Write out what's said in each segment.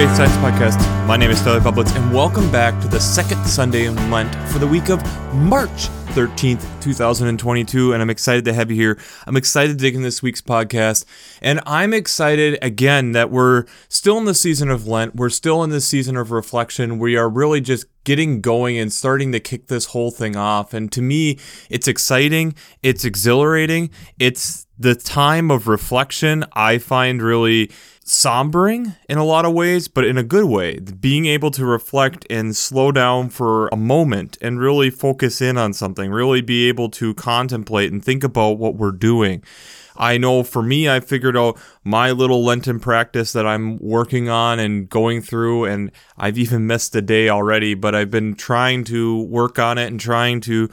Faith Science Podcast. My name is Tyler Bublitz, and welcome back to the second Sunday in Lent for the week of March 13th, 2022. And I'm excited to have you here. I'm excited to dig in this week's podcast. And I'm excited again that we're still in the season of Lent. We're still in this season of reflection. We are really just getting going and starting to kick this whole thing off. And to me, it's exciting, it's exhilarating, it's the time of reflection I find really sombering in a lot of ways, but in a good way. Being able to reflect and slow down for a moment and really focus in on something, really be able to contemplate and think about what we're doing. I know for me, I figured out my little Lenten practice that I'm working on and going through, and I've even missed a day already, but I've been trying to work on it and trying to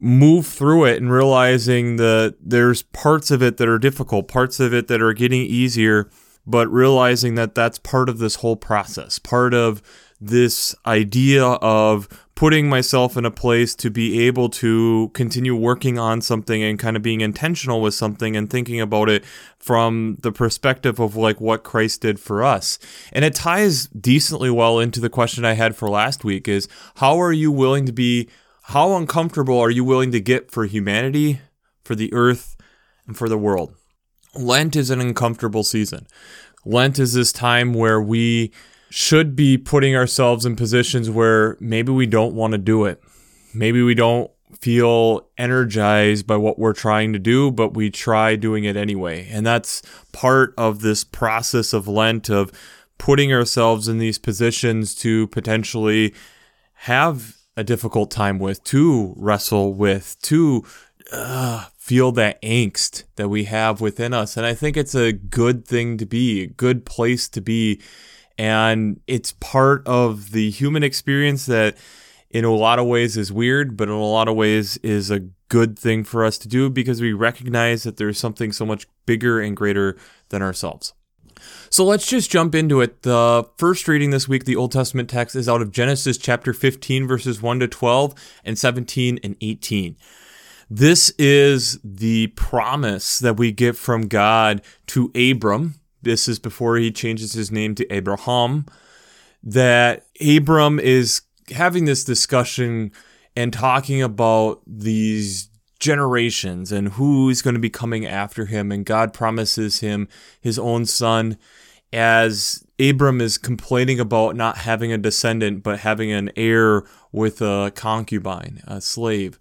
move through it and realizing that there's parts of it that are difficult, parts of it that are getting easier, but realizing that that's part of this whole process, part of this idea of putting myself in a place to be able to continue working on something and kind of being intentional with something and thinking about it from the perspective of like what Christ did for us. And it ties decently well into the question I had for last week is how are you willing to be how uncomfortable are you willing to get for humanity, for the earth, and for the world? Lent is an uncomfortable season. Lent is this time where we should be putting ourselves in positions where maybe we don't want to do it. Maybe we don't feel energized by what we're trying to do, but we try doing it anyway. And that's part of this process of Lent of putting ourselves in these positions to potentially have a difficult time with, to wrestle with, to uh, feel that angst that we have within us. And I think it's a good thing to be, a good place to be. And it's part of the human experience that, in a lot of ways, is weird, but in a lot of ways is a good thing for us to do because we recognize that there's something so much bigger and greater than ourselves. So let's just jump into it. The first reading this week, the Old Testament text, is out of Genesis chapter 15, verses 1 to 12, and 17 and 18. This is the promise that we get from God to Abram. This is before he changes his name to Abraham. That Abram is having this discussion and talking about these generations and who's going to be coming after him. And God promises him his own son as Abram is complaining about not having a descendant, but having an heir with a concubine, a slave.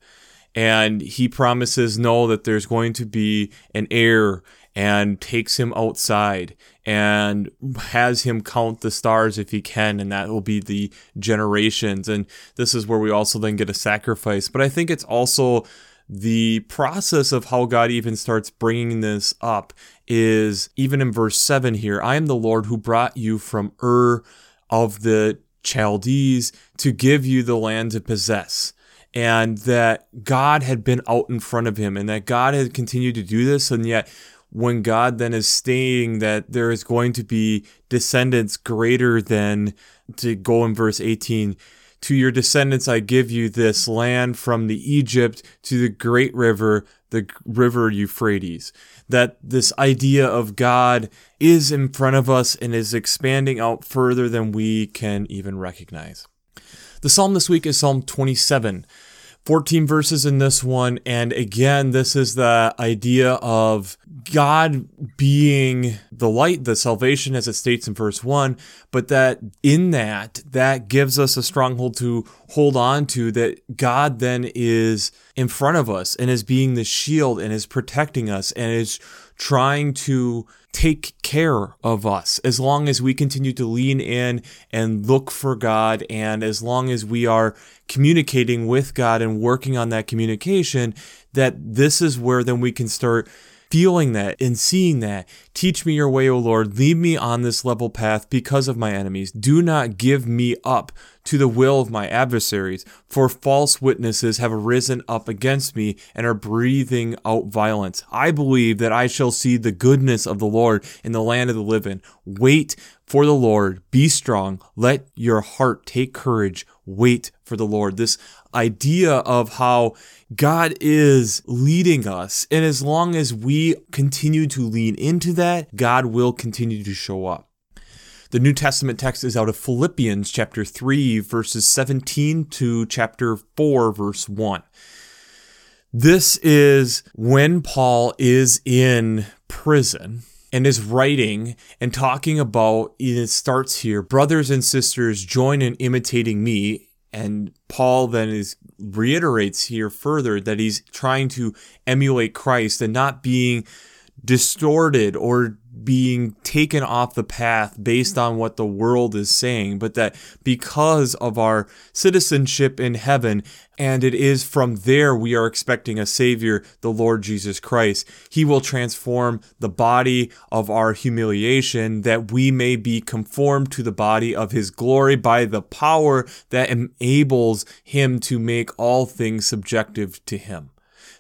And he promises no, that there's going to be an heir and takes him outside and has him count the stars if he can, and that will be the generations. And this is where we also then get a sacrifice. But I think it's also the process of how God even starts bringing this up is even in verse 7 here I am the Lord who brought you from Ur of the Chaldees to give you the land to possess. And that God had been out in front of him, and that God had continued to do this. And yet, when God then is stating that there is going to be descendants greater than, to go in verse 18, to your descendants I give you this land from the Egypt to the great river, the river Euphrates. That this idea of God is in front of us and is expanding out further than we can even recognize. The psalm this week is Psalm 27. 14 verses in this one. And again, this is the idea of God being the light, the salvation as it states in verse 1, but that in that, that gives us a stronghold to hold on to that God then is in front of us and is being the shield and is protecting us and is trying to take care of us. As long as we continue to lean in and look for God and as long as we are communicating with God and working on that communication that this is where then we can start feeling that and seeing that. Teach me your way, O Lord. Lead me on this level path because of my enemies. Do not give me up to the will of my adversaries, for false witnesses have arisen up against me and are breathing out violence. I believe that I shall see the goodness of the Lord in the land of the living. Wait for the Lord. Be strong. Let your heart take courage. Wait for the Lord. This idea of how God is leading us. And as long as we continue to lean into that, God will continue to show up. The New Testament text is out of Philippians chapter 3, verses 17 to chapter 4, verse 1. This is when Paul is in prison and is writing and talking about it starts here brothers and sisters join in imitating me and paul then is reiterates here further that he's trying to emulate christ and not being distorted or being taken off the path based on what the world is saying, but that because of our citizenship in heaven, and it is from there we are expecting a Savior, the Lord Jesus Christ, He will transform the body of our humiliation that we may be conformed to the body of His glory by the power that enables Him to make all things subjective to Him.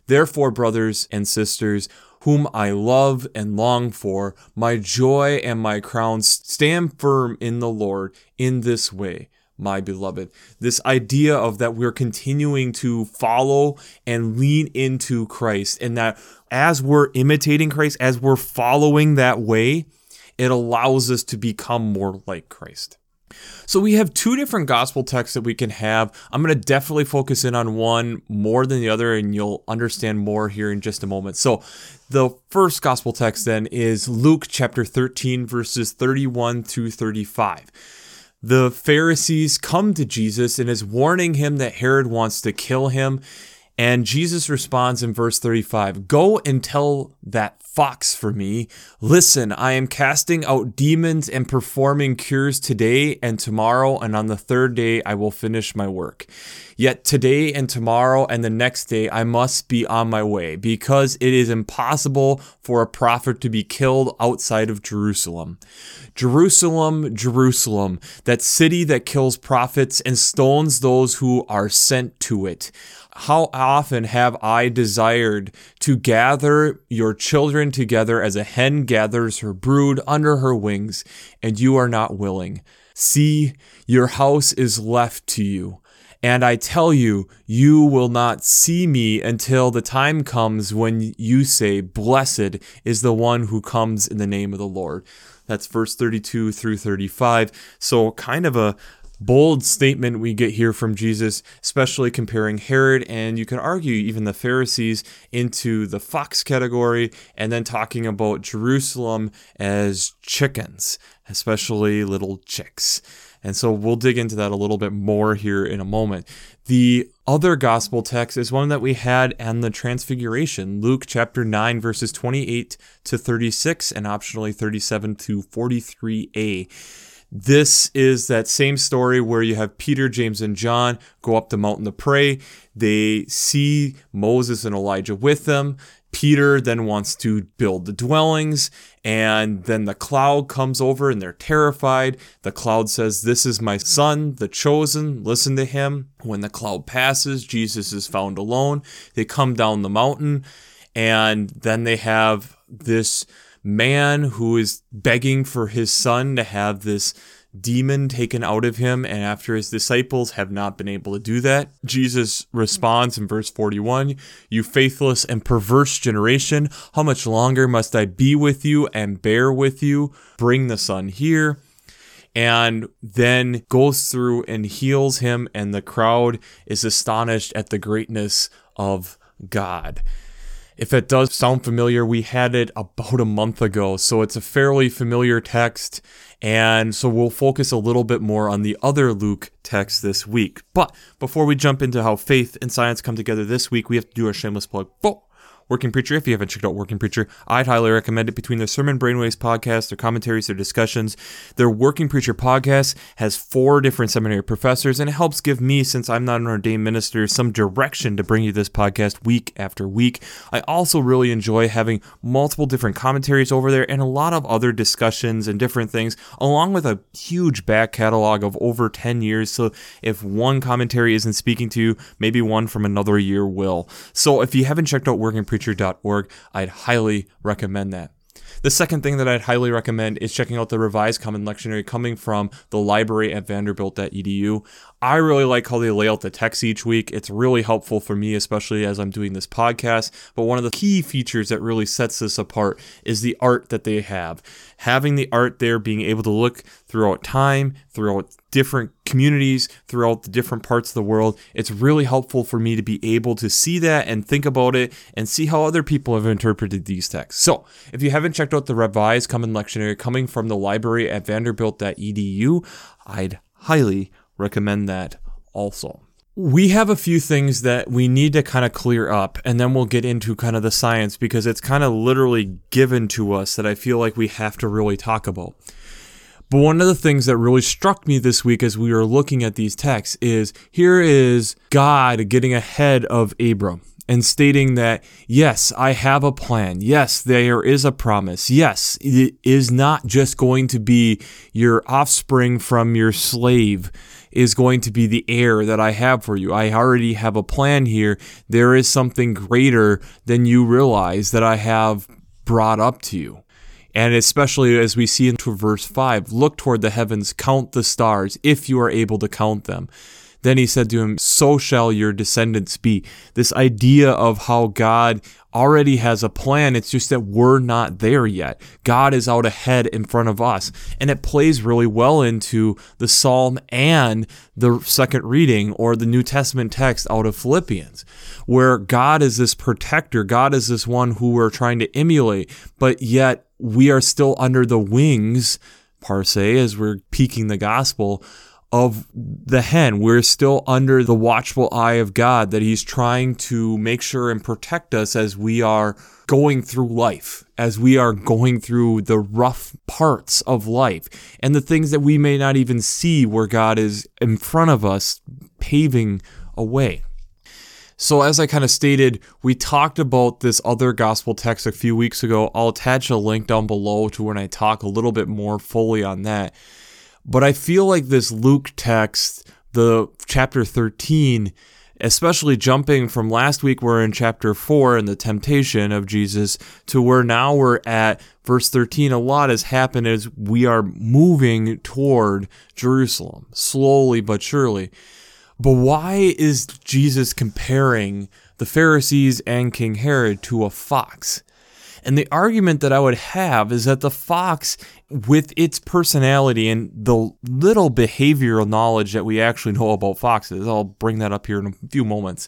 Therefore, brothers and sisters, whom I love and long for, my joy and my crown, stand firm in the Lord in this way my beloved. This idea of that we're continuing to follow and lean into Christ, and that as we're imitating Christ, as we're following that way, it allows us to become more like Christ. So we have two different gospel texts that we can have. I'm going to definitely focus in on one more than the other, and you'll understand more here in just a moment. So the first gospel text then is Luke chapter 13, verses 31 through 35 the Pharisees come to Jesus and is warning him that Herod wants to kill him. And Jesus responds in verse 35 Go and tell that fox for me. Listen, I am casting out demons and performing cures today and tomorrow, and on the third day I will finish my work. Yet today and tomorrow and the next day I must be on my way, because it is impossible for a prophet to be killed outside of Jerusalem. Jerusalem, Jerusalem, that city that kills prophets and stones those who are sent to it. How often have I desired to gather your children together as a hen gathers her brood under her wings, and you are not willing? See, your house is left to you. And I tell you, you will not see me until the time comes when you say, Blessed is the one who comes in the name of the Lord. That's verse 32 through 35. So, kind of a bold statement we get here from Jesus, especially comparing Herod and you can argue even the Pharisees into the fox category, and then talking about Jerusalem as chickens, especially little chicks. And so we'll dig into that a little bit more here in a moment. The other gospel text is one that we had on the Transfiguration, Luke chapter 9, verses 28 to 36, and optionally 37 to 43a. This is that same story where you have Peter, James, and John go up the mountain to pray. They see Moses and Elijah with them. Peter then wants to build the dwellings, and then the cloud comes over and they're terrified. The cloud says, This is my son, the chosen, listen to him. When the cloud passes, Jesus is found alone. They come down the mountain, and then they have this man who is begging for his son to have this demon taken out of him, and after his disciples have not been able to do that, Jesus responds in verse 41 You faithless and perverse generation, how much longer must I be with you and bear with you? Bring the son here. And then goes through and heals him, and the crowd is astonished at the greatness of God. If it does sound familiar, we had it about a month ago, so it's a fairly familiar text. And so we'll focus a little bit more on the other Luke text this week. But before we jump into how faith and science come together this week, we have to do a shameless plug. Working Preacher. If you haven't checked out Working Preacher, I'd highly recommend it. Between their Sermon Brainwaves podcast, their commentaries, their discussions, their Working Preacher podcast has four different seminary professors, and it helps give me, since I'm not an ordained minister, some direction to bring you this podcast week after week. I also really enjoy having multiple different commentaries over there and a lot of other discussions and different things, along with a huge back catalog of over 10 years. So if one commentary isn't speaking to you, maybe one from another year will. So if you haven't checked out Working Preacher, preacher.org. I'd highly recommend that. The second thing that I'd highly recommend is checking out the revised common lectionary coming from the library at vanderbilt.edu. I really like how they lay out the text each week. It's really helpful for me, especially as I'm doing this podcast. But one of the key features that really sets this apart is the art that they have. Having the art there, being able to look throughout time, throughout different communities, throughout the different parts of the world, it's really helpful for me to be able to see that and think about it and see how other people have interpreted these texts. So, if you haven't checked out the revised Common Lectionary coming from the library at vanderbilt.edu, I'd highly recommend that also. We have a few things that we need to kind of clear up, and then we'll get into kind of the science because it's kind of literally given to us that I feel like we have to really talk about. But one of the things that really struck me this week as we were looking at these texts is here is God getting ahead of Abram and stating that, yes, I have a plan. Yes, there is a promise. Yes, it is not just going to be your offspring from your slave is going to be the heir that I have for you. I already have a plan here. There is something greater than you realize that I have brought up to you. And especially as we see into verse 5, look toward the heavens, count the stars, if you are able to count them. Then he said to him, So shall your descendants be. This idea of how God already has a plan, it's just that we're not there yet. God is out ahead in front of us. And it plays really well into the psalm and the second reading or the New Testament text out of Philippians, where God is this protector, God is this one who we're trying to emulate, but yet we are still under the wings, par se, as we're peaking the gospel of the hen. We're still under the watchful eye of God that He's trying to make sure and protect us as we are going through life, as we are going through the rough parts of life and the things that we may not even see where God is in front of us paving a way. So, as I kind of stated, we talked about this other gospel text a few weeks ago. I'll attach a link down below to when I talk a little bit more fully on that. But I feel like this Luke text, the chapter 13, especially jumping from last week, we're in chapter 4 and the temptation of Jesus to where now we're at verse 13. A lot has happened as we are moving toward Jerusalem, slowly but surely. But why is Jesus comparing the Pharisees and King Herod to a fox? And the argument that I would have is that the fox, with its personality and the little behavioral knowledge that we actually know about foxes, I'll bring that up here in a few moments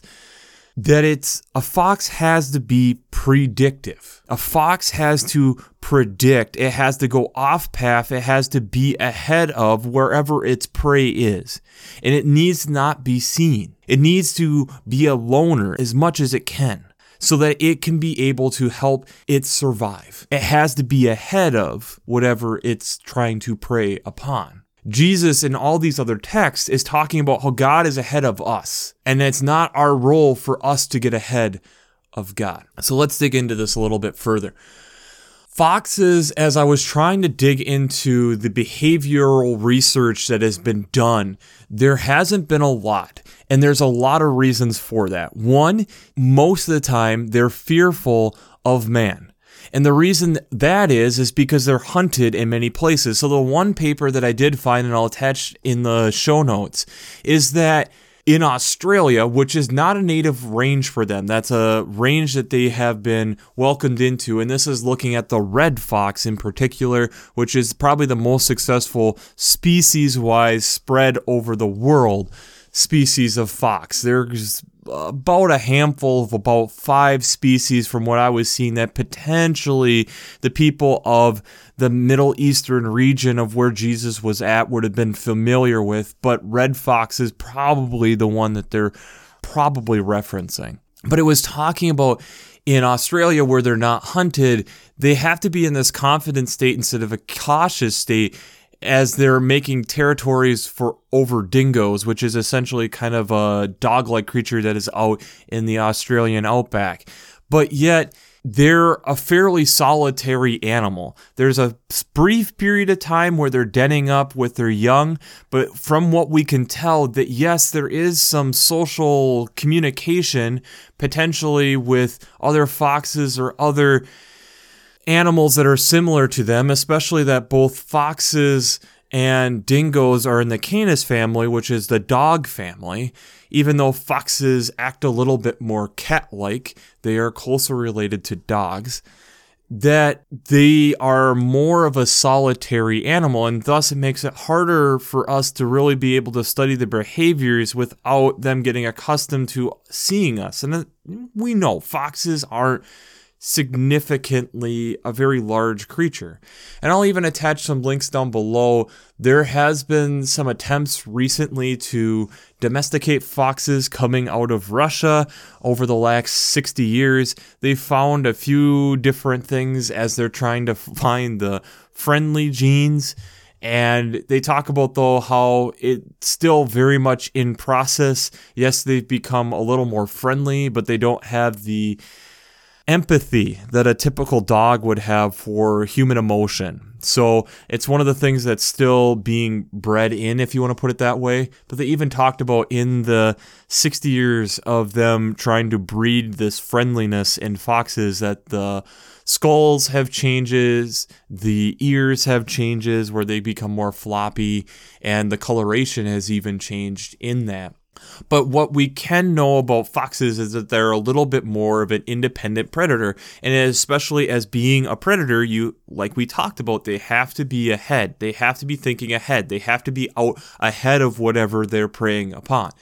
that it's a fox has to be predictive. A fox has to predict, it has to go off path, it has to be ahead of wherever its prey is. And it needs not be seen. It needs to be a loner as much as it can so that it can be able to help it survive. It has to be ahead of whatever it's trying to prey upon. Jesus in all these other texts is talking about how God is ahead of us, and it's not our role for us to get ahead of God. So let's dig into this a little bit further. Foxes, as I was trying to dig into the behavioral research that has been done, there hasn't been a lot. And there's a lot of reasons for that. One, most of the time, they're fearful of man. And the reason that is, is because they're hunted in many places. So the one paper that I did find, and I'll attach in the show notes, is that in Australia, which is not a native range for them. That's a range that they have been welcomed into. And this is looking at the red fox in particular, which is probably the most successful species wise spread over the world species of fox. There's about a handful of about five species from what I was seeing that potentially the people of the Middle Eastern region of where Jesus was at would have been familiar with, but red fox is probably the one that they're probably referencing. But it was talking about in Australia where they're not hunted, they have to be in this confident state instead of a cautious state as they're making territories for over dingoes, which is essentially kind of a dog like creature that is out in the Australian outback. But yet, they're a fairly solitary animal. There's a brief period of time where they're denning up with their young, but from what we can tell, that yes, there is some social communication potentially with other foxes or other animals that are similar to them, especially that both foxes and dingoes are in the Canis family, which is the dog family. Even though foxes act a little bit more cat like, they are closer related to dogs that they are more of a solitary animal, and thus it makes it harder for us to really be able to study the behaviors without them getting accustomed to seeing us. And uh, we know foxes aren't significantly a very large creature. And I'll even attach some links down below. There has been some attempts recently to domesticate foxes coming out of Russia over the last 60 years. They found a few different things as they're trying to find the friendly genes. And they talk about though how it's still very much in process. Yes, they've become a little more friendly, but they don't have the empathy that a typical dog would have for human emotion. So it's one of the things that's still being bred in, if you want to put it that way. But they even talked about in the 60 years of them trying to breed this friendliness in foxes that the skulls have changes, the ears have changes where they become more floppy, and the coloration has even changed in that. But what we can know about foxes is that they're a little bit more of an independent predator. And especially as being a predator, you, like we talked about, they have to be ahead. They have to be thinking ahead. They have to be out ahead of whatever they're preying upon.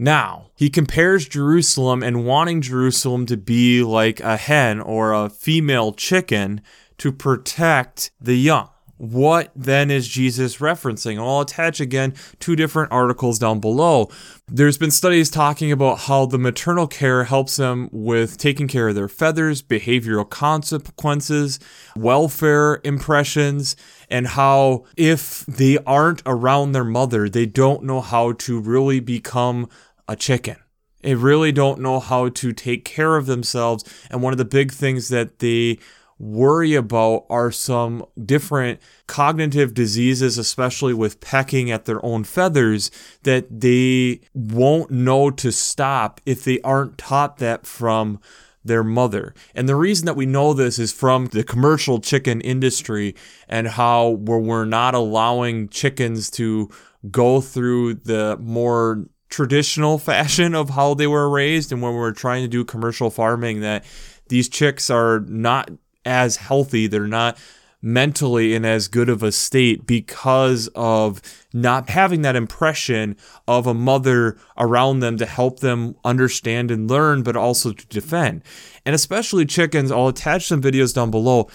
Now, he compares Jerusalem and wanting Jerusalem to be like a hen or a female chicken to protect the young. What then is Jesus referencing? I'll attach again two different articles down below. There's been studies talking about how the maternal care helps them with taking care of their feathers, behavioral consequences, welfare impressions, and how if they aren't around their mother, they don't know how to really become a chicken. They really don't know how to take care of themselves. And one of the big things that they worry about are some different cognitive diseases, especially with pecking at their own feathers, that they won't know to stop if they aren't taught that from their mother. And the reason that we know this is from the commercial chicken industry and how we're not allowing chickens to go through the more traditional fashion of how they were raised and when we're trying to do commercial farming that these chicks are not as healthy, they're not mentally in as good of a state because of not having that impression of a mother around them to help them understand and learn, but also to defend. And especially chickens, I'll attach some videos down below.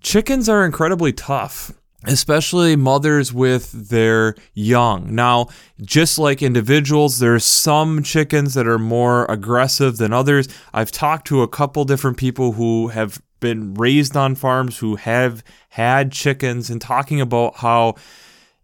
Chickens are incredibly tough especially mothers with their young. Now, just like individuals, there's some chickens that are more aggressive than others. I've talked to a couple different people who have been raised on farms who have had chickens and talking about how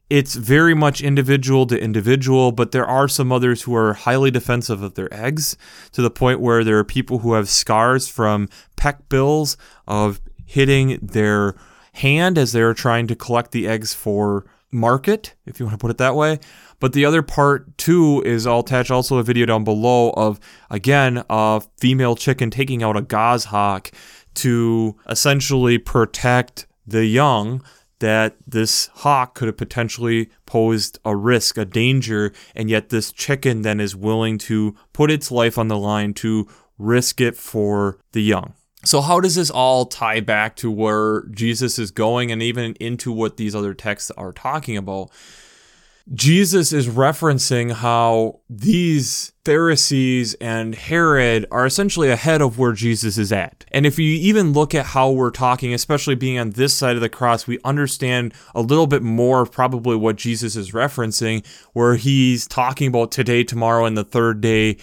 it's very much individual to individual, but there are some others who are highly defensive of their eggs to the point where there are people who have scars from peck bills of hitting their hand as they're trying to collect the eggs for market, if you want to put it that way. But the other part too is I'll attach also a video down below of again a female chicken taking out a goshawk to essentially protect the young that this hawk could have potentially posed a risk, a danger, and yet this chicken then is willing to put its life on the line to risk it for the young. So, how does this all tie back to where Jesus is going and even into what these other texts are talking about? Jesus is referencing how these Pharisees and Herod are essentially ahead of where Jesus is at. And if you even look at how we're talking, especially being on this side of the cross, we understand a little bit more of probably what Jesus is referencing, where he's talking about today, tomorrow, and the third day.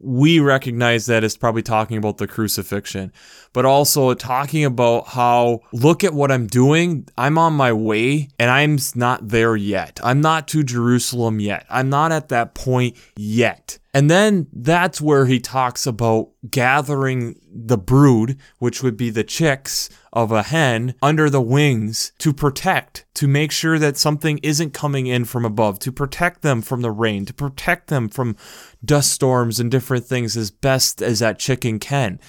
We recognize that as probably talking about the crucifixion, but also talking about how, look at what I'm doing. I'm on my way and I'm not there yet. I'm not to Jerusalem yet. I'm not at that point yet. And then that's where he talks about gathering the brood, which would be the chicks of a hen, under the wings to protect, to make sure that something isn't coming in from above, to protect them from the rain, to protect them from dust storms and different things as best as that chicken can.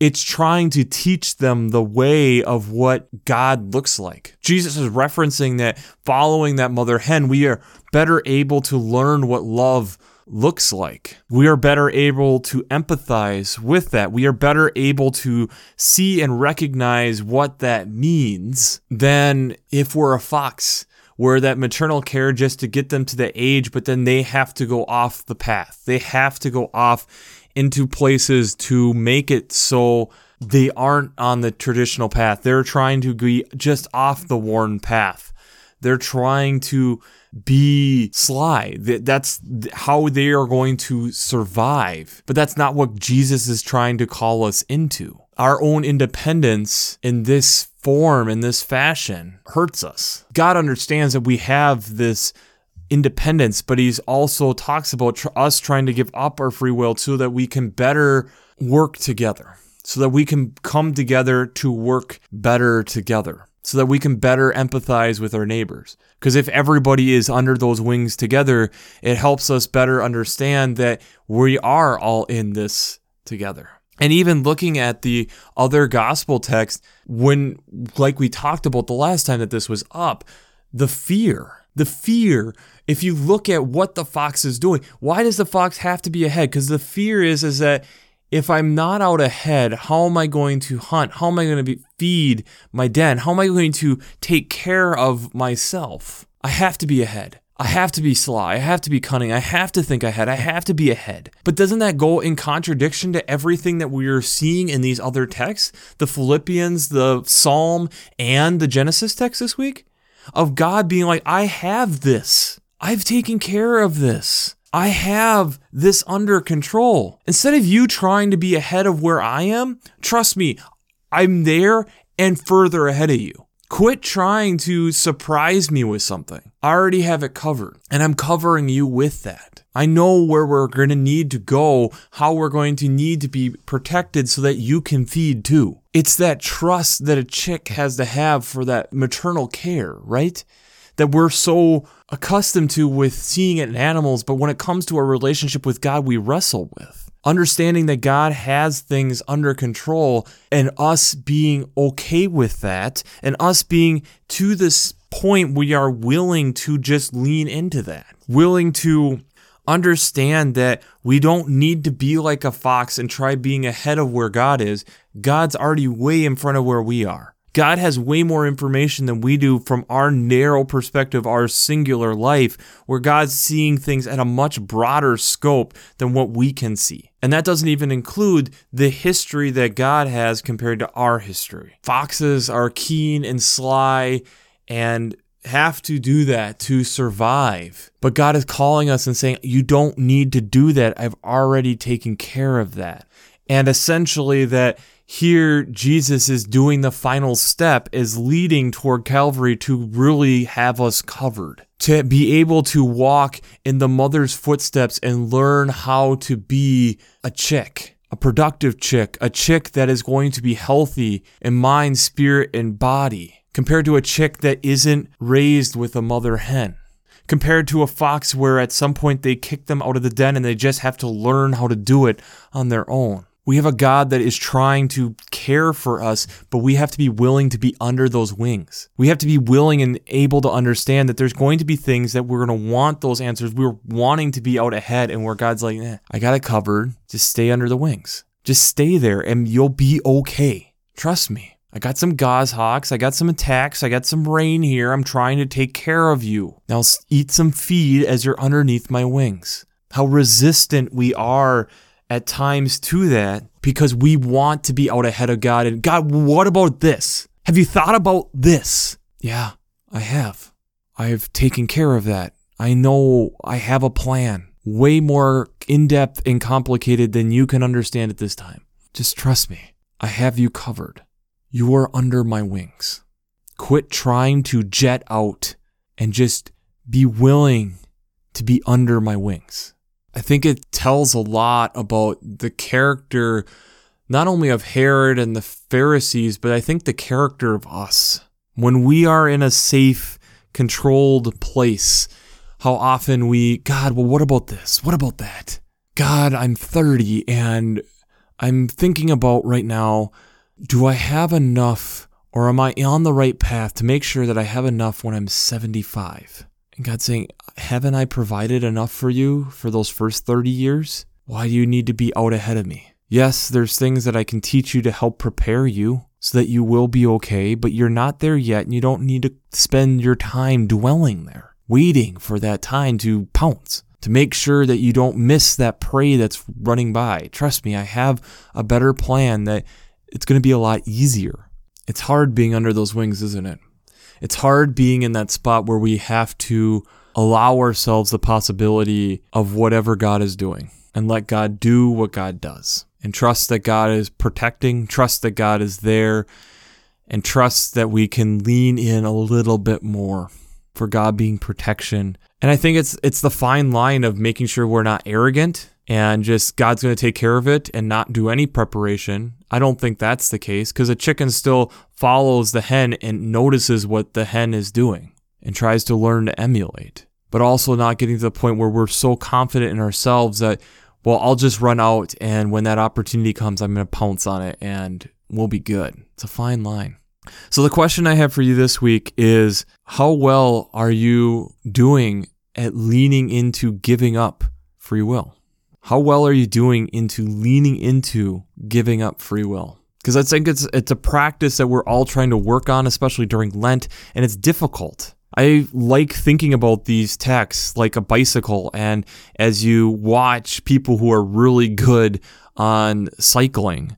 It's trying to teach them the way of what God looks like. Jesus is referencing that following that mother hen, we are better able to learn what love looks like. We are better able to empathize with that. We are better able to see and recognize what that means than if we're a fox where that maternal care just to get them to the age, but then they have to go off the path. They have to go off into places to make it so they aren't on the traditional path. They're trying to be just off the worn path. They're trying to be sly. That's how they are going to survive. But that's not what Jesus is trying to call us into. Our own independence in this form, in this fashion, hurts us. God understands that we have this independence, but He's also talks about tr- us trying to give up our free will so that we can better work together, so that we can come together to work better together so that we can better empathize with our neighbors. Because if everybody is under those wings together, it helps us better understand that we are all in this together. And even looking at the other gospel text, when, like we talked about the last time that this was up, the fear, the fear, if you look at what the fox is doing, why does the fox have to be ahead? Because the fear is, is that if I'm not out ahead, how am I going to hunt? How am I going to be, feed my den? How am I going to take care of myself? I have to be ahead. I have to be sly. I have to be cunning. I have to think ahead. I have to be ahead. But doesn't that go in contradiction to everything that we are seeing in these other texts? The Philippians, the Psalm, and the Genesis text this week? Of God being like, I have this. I've taken care of this. I have this under control. Instead of you trying to be ahead of where I am, trust me, I'm there and further ahead of you. Quit trying to surprise me with something. I already have it covered, and I'm covering you with that. I know where we're going to need to go, how we're going to need to be protected so that you can feed too. It's that trust that a chick has to have for that maternal care, right? That we're so accustomed to with seeing it in animals, but when it comes to our relationship with God, we wrestle with. Understanding that God has things under control and us being okay with that, and us being to this point we are willing to just lean into that, willing to understand that we don't need to be like a fox and try being ahead of where God is. God's already way in front of where we are. God has way more information than we do from our narrow perspective, our singular life, where God's seeing things at a much broader scope than what we can see. And that doesn't even include the history that God has compared to our history. Foxes are keen and sly and have to do that to survive. But God is calling us and saying, You don't need to do that. I've already taken care of that. And essentially, that here Jesus is doing the final step is leading toward Calvary to really have us covered. To be able to walk in the mother's footsteps and learn how to be a chick, a productive chick, a chick that is going to be healthy in mind, spirit, and body, compared to a chick that isn't raised with a mother hen compared to a fox where at some point they kick them out of the den and they just have to learn how to do it on their own. We have a God that is trying to care for us, but we have to be willing to be under those wings. We have to be willing and able to understand that there's going to be things that we're going to want those answers. We're wanting to be out ahead, and where God's like, eh, I got it covered. Just stay under the wings. Just stay there, and you'll be okay. Trust me. I got some goshawks. I got some attacks. I got some rain here. I'm trying to take care of you. Now eat some feed as you're underneath my wings. How resistant we are at times to that because we want to be out ahead of God. And God, what about this? Have you thought about this? Yeah, I have. I've taken care of that. I know I have a plan, way more in depth and complicated than you can understand at this time. Just trust me. I have you covered. You are under my wings. Quit trying to jet out and just be willing to be under my wings. I think it tells a lot about the character, not only of Herod and the Pharisees, but I think the character of us. When we are in a safe, controlled place, how often we, God, well, what about this? What about that? God, I'm 30 and I'm thinking about right now do I have enough or am I on the right path to make sure that I have enough when I'm 75? God's saying, Haven't I provided enough for you for those first 30 years? Why do you need to be out ahead of me? Yes, there's things that I can teach you to help prepare you so that you will be okay, but you're not there yet and you don't need to spend your time dwelling there, waiting for that time to pounce, to make sure that you don't miss that prey that's running by. Trust me, I have a better plan that it's going to be a lot easier. It's hard being under those wings, isn't it? It's hard being in that spot where we have to allow ourselves the possibility of whatever God is doing and let God do what God does and trust that God is protecting, trust that God is there, and trust that we can lean in a little bit more for God being protection. And I think it's it's the fine line of making sure we're not arrogant and just God's going to take care of it and not do any preparation. I don't think that's the case because a chicken still follows the hen and notices what the hen is doing and tries to learn to emulate. But also not getting to the point where we're so confident in ourselves that well, I'll just run out and when that opportunity comes, I'm going to pounce on it and we'll be good. It's a fine line. So, the question I have for you this week is How well are you doing at leaning into giving up free will? How well are you doing into leaning into giving up free will? Because I think it's it's a practice that we're all trying to work on, especially during Lent, and it's difficult. I like thinking about these texts like a bicycle, and as you watch people who are really good on cycling,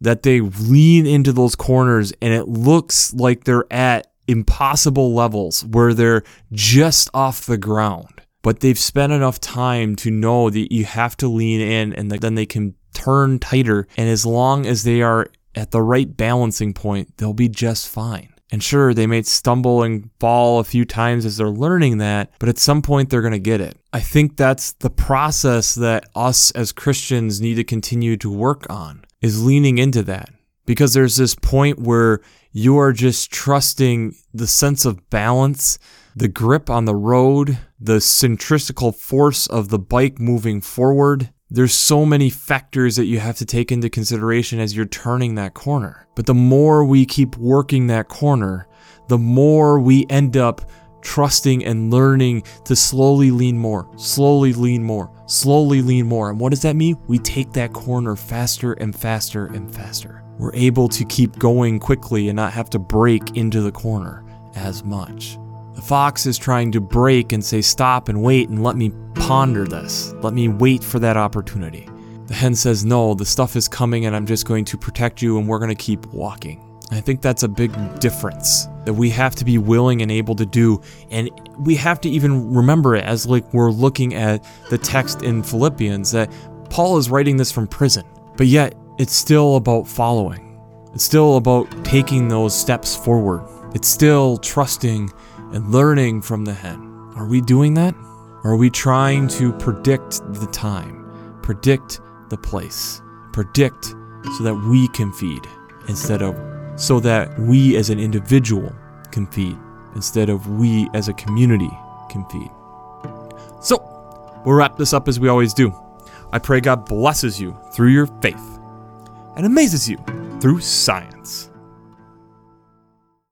that they lean into those corners and it looks like they're at impossible levels where they're just off the ground. But they've spent enough time to know that you have to lean in and then they can turn tighter. And as long as they are at the right balancing point, they'll be just fine. And sure, they may stumble and fall a few times as they're learning that, but at some point they're going to get it. I think that's the process that us as Christians need to continue to work on is leaning into that. Because there's this point where you are just trusting the sense of balance, the grip on the road, the centrifugal force of the bike moving forward, there's so many factors that you have to take into consideration as you're turning that corner. But the more we keep working that corner, the more we end up trusting and learning to slowly lean more, slowly lean more, slowly lean more. And what does that mean? We take that corner faster and faster and faster. We're able to keep going quickly and not have to brake into the corner as much. The fox is trying to brake and say, Stop and wait and let me ponder this. Let me wait for that opportunity. The hen says, No, the stuff is coming and I'm just going to protect you and we're going to keep walking. I think that's a big difference that we have to be willing and able to do. And we have to even remember it as like we're looking at the text in Philippians that Paul is writing this from prison, but yet it's still about following. It's still about taking those steps forward. It's still trusting and learning from the hen. Are we doing that? Or are we trying to predict the time, predict the place, predict so that we can feed instead of so that we as an individual can feed instead of we as a community can feed? So, we'll wrap this up as we always do. I pray God blesses you through your faith and amazes you through science.